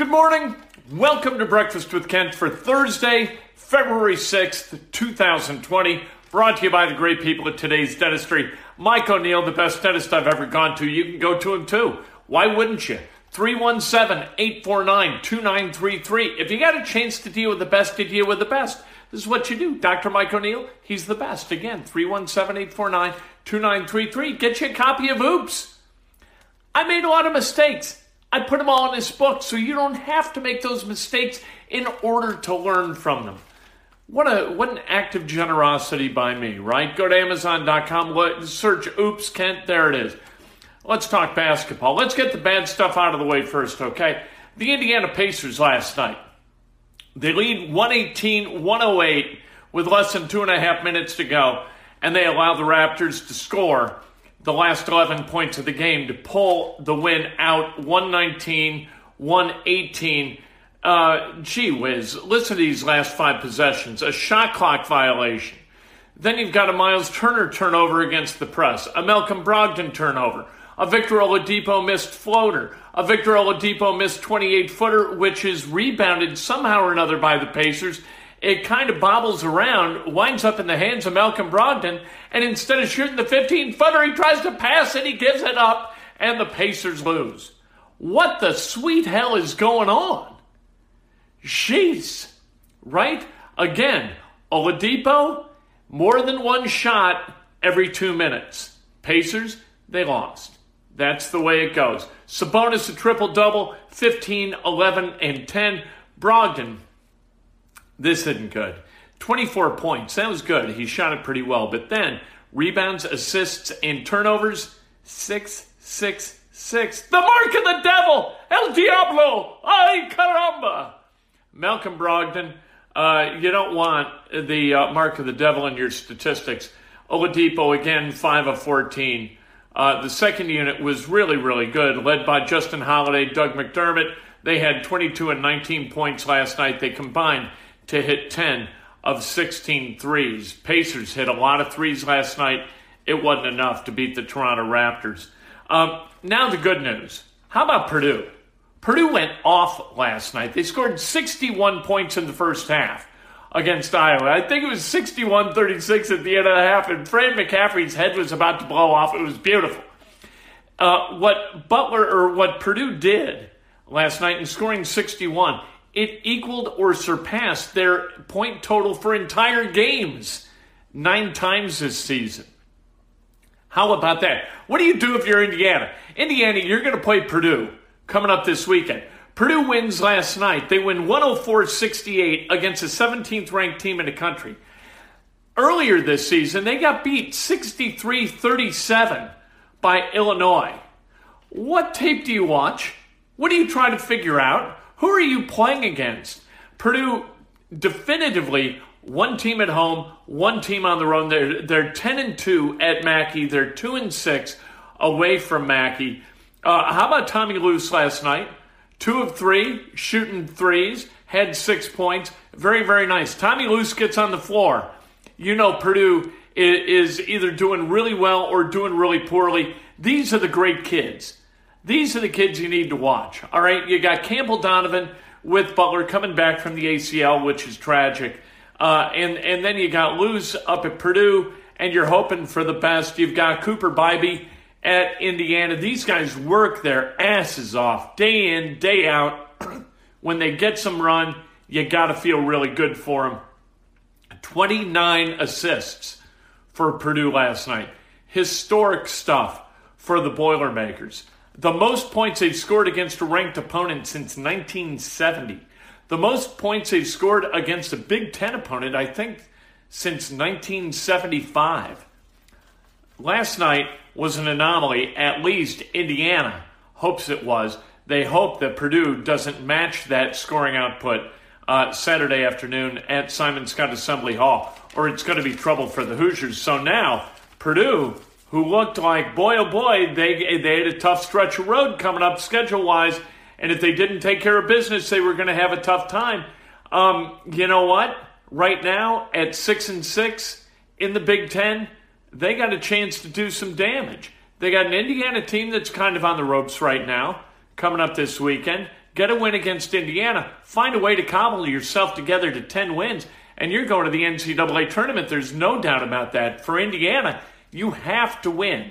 Good morning. Welcome to Breakfast with Kent for Thursday, February 6th, 2020. Brought to you by the great people at today's dentistry. Mike O'Neill, the best dentist I've ever gone to. You can go to him too. Why wouldn't you? 317 849 2933. If you got a chance to deal with the best, deal with the best. This is what you do. Dr. Mike O'Neill, he's the best. Again, 317 849 2933. Get you a copy of Oops. I made a lot of mistakes. I put them all in this book so you don't have to make those mistakes in order to learn from them. What a what an act of generosity by me, right? Go to Amazon.com, search Oops Kent, there it is. Let's talk basketball. Let's get the bad stuff out of the way first, okay? The Indiana Pacers last night. They lead 118 108 with less than two and a half minutes to go, and they allow the Raptors to score the last 11 points of the game to pull the win out 119 118. Uh, gee whiz, listen to these last five possessions a shot clock violation. Then you've got a Miles Turner turnover against the press, a Malcolm Brogdon turnover, a Victor Oladipo missed floater, a Victor Oladipo missed 28 footer, which is rebounded somehow or another by the Pacers it kind of bobbles around, winds up in the hands of Malcolm Brogdon, and instead of shooting the 15 footer, he tries to pass and he gives it up, and the Pacers lose. What the sweet hell is going on? Jeez. Right? Again, Oladipo, more than one shot every two minutes. Pacers, they lost. That's the way it goes. Sabonis a triple double, 15, 11, and 10. Brogdon, this isn't good. 24 points. That was good. He shot it pretty well. But then rebounds, assists, and turnovers six, six, six. The mark of the devil! El Diablo! Ay caramba! Malcolm Brogdon, uh, you don't want the uh, mark of the devil in your statistics. Oladipo, again, 5 of 14. Uh, the second unit was really, really good, led by Justin Holiday, Doug McDermott. They had 22 and 19 points last night. They combined to hit 10 of 16 threes. Pacers hit a lot of threes last night. It wasn't enough to beat the Toronto Raptors. Um, now, the good news. How about Purdue? Purdue went off last night. They scored 61 points in the first half against Iowa. I think it was 61 36 at the end of the half, and Fran McCaffery's head was about to blow off. It was beautiful. Uh, what Butler or what Purdue did last night in scoring 61 it equaled or surpassed their point total for entire games nine times this season. How about that? What do you do if you're Indiana? Indiana, you're going to play Purdue coming up this weekend. Purdue wins last night. They win 104 68 against the 17th ranked team in the country. Earlier this season, they got beat 63 37 by Illinois. What tape do you watch? What do you try to figure out? Who are you playing against? Purdue definitively one team at home, one team on the road. They're, they're 10 and 2 at Mackey. They're 2 and 6 away from Mackey. Uh, how about Tommy Luce last night? Two of three, shooting threes, had six points. Very, very nice. Tommy Luce gets on the floor. You know, Purdue is either doing really well or doing really poorly. These are the great kids. These are the kids you need to watch. All right, you got Campbell Donovan with Butler coming back from the ACL, which is tragic. Uh, and, and then you got Luce up at Purdue, and you're hoping for the best. You've got Cooper Bybee at Indiana. These guys work their asses off day in, day out. when they get some run, you got to feel really good for them. 29 assists for Purdue last night. Historic stuff for the Boilermakers. The most points they've scored against a ranked opponent since 1970. The most points they've scored against a Big Ten opponent, I think, since 1975. Last night was an anomaly. At least Indiana hopes it was. They hope that Purdue doesn't match that scoring output uh, Saturday afternoon at Simon Skjodt Assembly Hall, or it's going to be trouble for the Hoosiers. So now, Purdue, who looked like, boy oh boy, they, they had a tough stretch of road coming up schedule wise, and if they didn't take care of business, they were going to have a tough time. Um, you know what? Right now, at 6 and 6 in the Big Ten, they got a chance to do some damage. They got an Indiana team that's kind of on the ropes right now, coming up this weekend. Get a win against Indiana. Find a way to cobble yourself together to 10 wins, and you're going to the NCAA tournament. There's no doubt about that. For Indiana, you have to win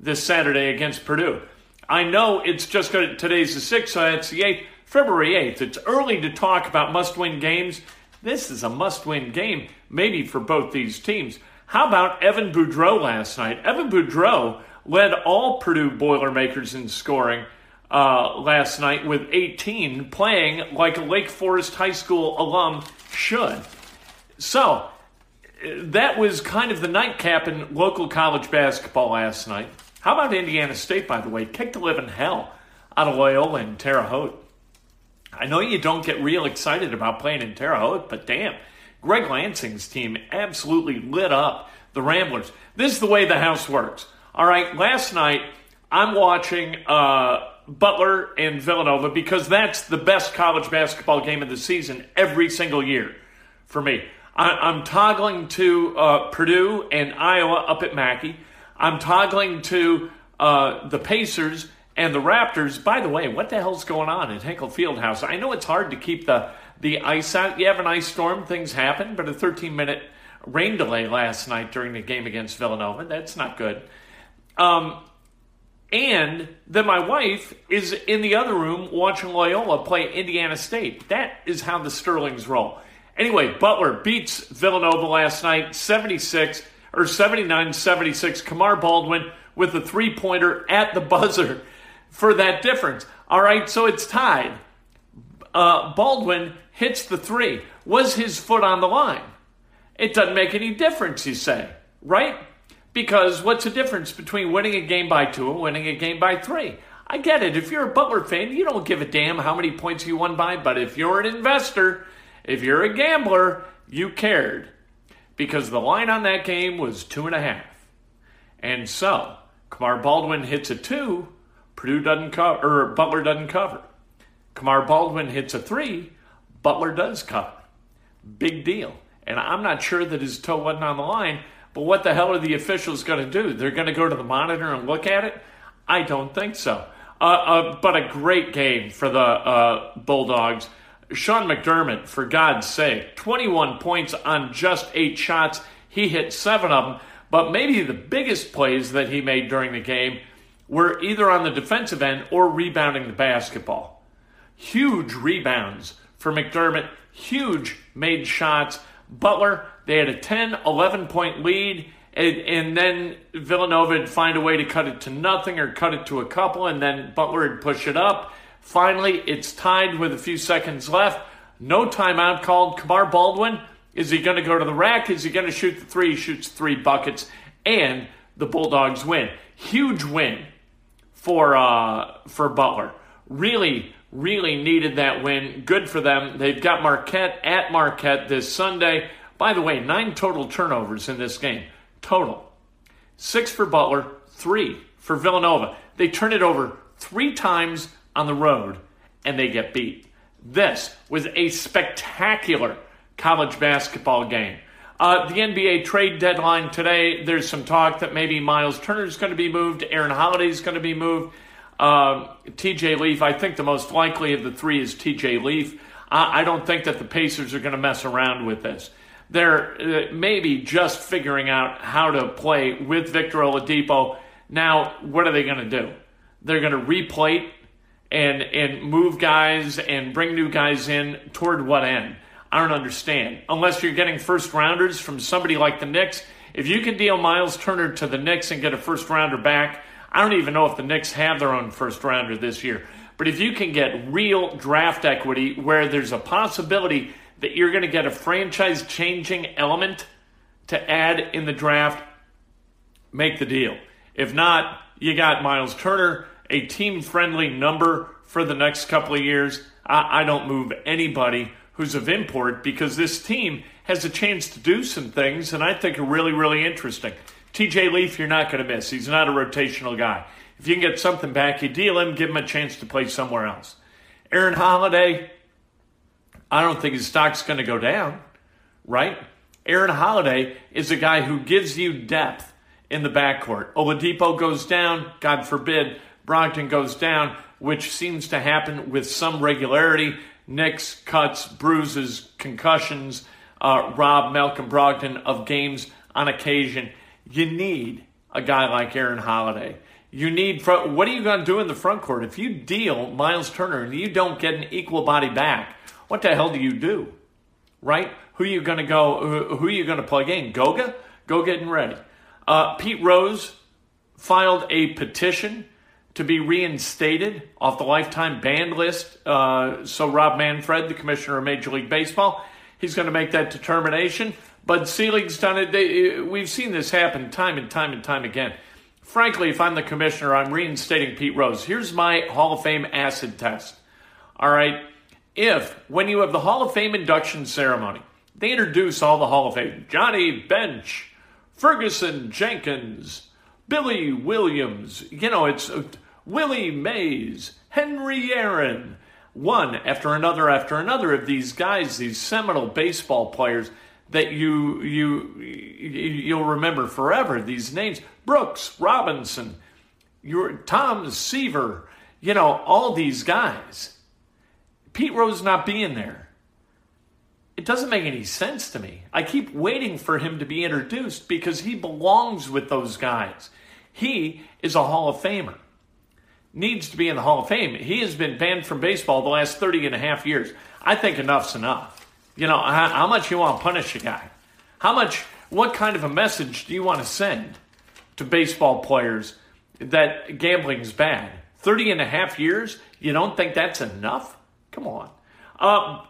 this Saturday against Purdue. I know it's just today's the 6th, so it's the 8th, February 8th. It's early to talk about must win games. This is a must win game, maybe for both these teams. How about Evan Boudreaux last night? Evan Boudreaux led all Purdue Boilermakers in scoring uh, last night with 18, playing like a Lake Forest High School alum should. So, that was kind of the nightcap in local college basketball last night. How about Indiana State, by the way? Kicked the living hell out of Loyola and Terre Haute. I know you don't get real excited about playing in Terre Haute, but damn, Greg Lansing's team absolutely lit up the Ramblers. This is the way the house works. All right, last night I'm watching uh, Butler and Villanova because that's the best college basketball game of the season every single year for me. I, am toggling to uh, Purdue and Iowa up at Mackey. I'm toggling to uh, the Pacers and the Raptors. By the way, what the hell's going on at Hinkle Fieldhouse? I know it's hard to keep the the ice out. You have an ice storm, things happen, but a 13 minute rain delay last night during the game against Villanova, that's not good. Um, and then my wife is in the other room watching Loyola play Indiana State. That is how the Sterlings roll. Anyway, Butler beats Villanova last night 76 or 79 76. Kamar Baldwin with a three pointer at the buzzer for that difference. All right, so it's tied. Uh, Baldwin hits the three. Was his foot on the line? It doesn't make any difference, you say, right? Because what's the difference between winning a game by two and winning a game by three? I get it. If you're a Butler fan, you don't give a damn how many points you won by. But if you're an investor, if you're a gambler, you cared. Because the line on that game was two and a half. And so, Kamar Baldwin hits a two, Purdue doesn't cover, or Butler doesn't cover. Kamar Baldwin hits a three, Butler does cover. Big deal. And I'm not sure that his toe wasn't on the line, but what the hell are the officials going to do? They're going to go to the monitor and look at it? I don't think so. Uh, uh, but a great game for the uh, Bulldogs. Sean McDermott, for God's sake, 21 points on just eight shots. He hit seven of them, but maybe the biggest plays that he made during the game were either on the defensive end or rebounding the basketball. Huge rebounds for McDermott, huge made shots. Butler, they had a 10, 11 point lead, and, and then Villanova would find a way to cut it to nothing or cut it to a couple, and then Butler would push it up. Finally, it's tied with a few seconds left. No timeout called. Kamar Baldwin, is he going to go to the rack? Is he going to shoot the three? He shoots three buckets, and the Bulldogs win. Huge win for uh, for Butler. Really, really needed that win. Good for them. They've got Marquette at Marquette this Sunday. By the way, nine total turnovers in this game. Total. Six for Butler, three for Villanova. They turn it over three times on the road and they get beat. This was a spectacular college basketball game. Uh, the NBA trade deadline today, there's some talk that maybe Miles Turner is going to be moved, Aaron Holiday is going to be moved, uh, TJ Leaf. I think the most likely of the three is TJ Leaf. I, I don't think that the Pacers are going to mess around with this. They're uh, maybe just figuring out how to play with Victor Oladipo. Now, what are they going to do? They're going to replate and and move guys and bring new guys in toward what end? I don't understand. Unless you're getting first rounders from somebody like the Knicks. If you can deal Miles Turner to the Knicks and get a first rounder back, I don't even know if the Knicks have their own first rounder this year. But if you can get real draft equity where there's a possibility that you're going to get a franchise changing element to add in the draft, make the deal. If not, you got Miles Turner, a team friendly number for the next couple of years. I, I don't move anybody who's of import because this team has a chance to do some things and I think are really, really interesting. TJ Leaf, you're not going to miss. He's not a rotational guy. If you can get something back, you deal him, give him a chance to play somewhere else. Aaron Holiday, I don't think his stock's going to go down, right? Aaron Holiday is a guy who gives you depth in the backcourt. Oladipo goes down, God forbid, Brogdon goes down, which seems to happen with some regularity nicks, cuts, bruises, concussions, uh, rob Malcolm Brogdon of games on occasion. You need a guy like Aaron Holiday. You need what are you going to do in the front court if you deal Miles Turner and you don't get an equal body back? What the hell do you do? Right? Who are you going to go? Who are you going to plug in? Goga? Go getting ready. Uh, Pete Rose filed a petition to be reinstated off the lifetime ban list. Uh, so Rob Manfred, the commissioner of Major League Baseball, he's going to make that determination. Bud Selig's done it. They, we've seen this happen time and time and time again. Frankly, if I'm the commissioner, I'm reinstating Pete Rose. Here's my Hall of Fame acid test. All right. If, when you have the Hall of Fame induction ceremony, they introduce all the Hall of Fame Johnny Bench, Ferguson Jenkins, Billy Williams, you know, it's uh, Willie Mays, Henry Aaron, one after another after another of these guys, these seminal baseball players that you you you'll remember forever. These names: Brooks, Robinson, your Tom Seaver, you know, all these guys. Pete Rose not being there. It doesn't make any sense to me. I keep waiting for him to be introduced because he belongs with those guys. He is a Hall of Famer needs to be in the Hall of Fame. He has been banned from baseball the last 30 and a half years. I think enough's enough. You know, how, how much you want to punish a guy? How much, what kind of a message do you want to send to baseball players that gambling's bad? 30 and a half years? You don't think that's enough? Come on. Uh,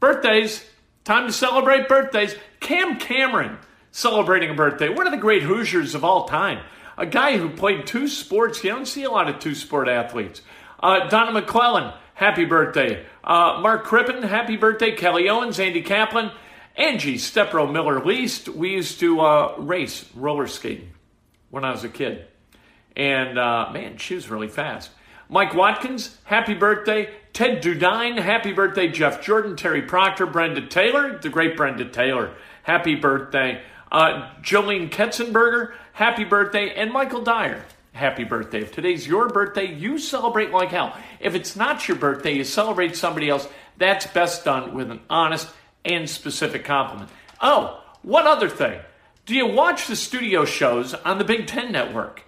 birthdays. Time to celebrate birthdays. Cam Cameron celebrating a birthday. One of the great Hoosiers of all time a guy who played two sports. You don't see a lot of two sport athletes. Uh, Donna McClellan, happy birthday. Uh, Mark Crippen, happy birthday. Kelly Owens, Andy Kaplan, Angie Stepro Miller Least. We used to uh, race roller skating when I was a kid. And uh, man, she was really fast. Mike Watkins, happy birthday. Ted Dudine, happy birthday. Jeff Jordan, Terry Proctor, Brenda Taylor, the great Brenda Taylor, happy birthday. Uh, Jolene Ketzenberger, happy birthday. And Michael Dyer, happy birthday. If today's your birthday, you celebrate like hell. If it's not your birthday, you celebrate somebody else. That's best done with an honest and specific compliment. Oh, one other thing. Do you watch the studio shows on the Big Ten Network?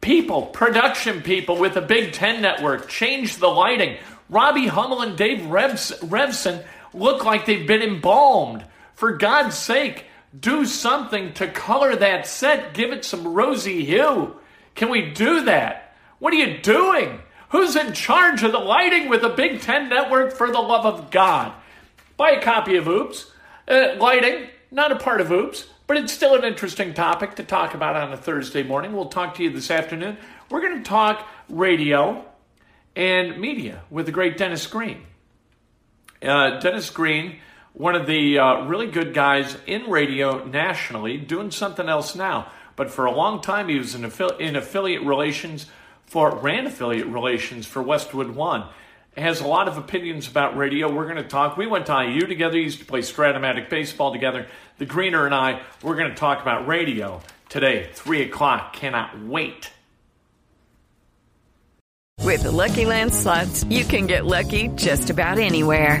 People, production people with the Big Ten Network, change the lighting. Robbie Hummel and Dave Revs- Revsine look like they've been embalmed. For God's sake, do something to color that set. Give it some rosy hue. Can we do that? What are you doing? Who's in charge of the lighting with the Big Ten Network for the love of God? Buy a copy of Oops. Uh, lighting, not a part of Oops, but it's still an interesting topic to talk about on a Thursday morning. We'll talk to you this afternoon. We're going to talk radio and media with the great Dennis Green. Uh, Dennis Green one of the uh, really good guys in radio nationally, doing something else now. but for a long time he was in, in affiliate relations for ran affiliate relations for Westwood One. Has a lot of opinions about radio. We're going to talk. We went to IU together. He used to play Strat-O-Matic baseball together. The Greener and I. We're going to talk about radio today, three o'clock. Cannot wait. With the Lucky Land slots, you can get lucky just about anywhere.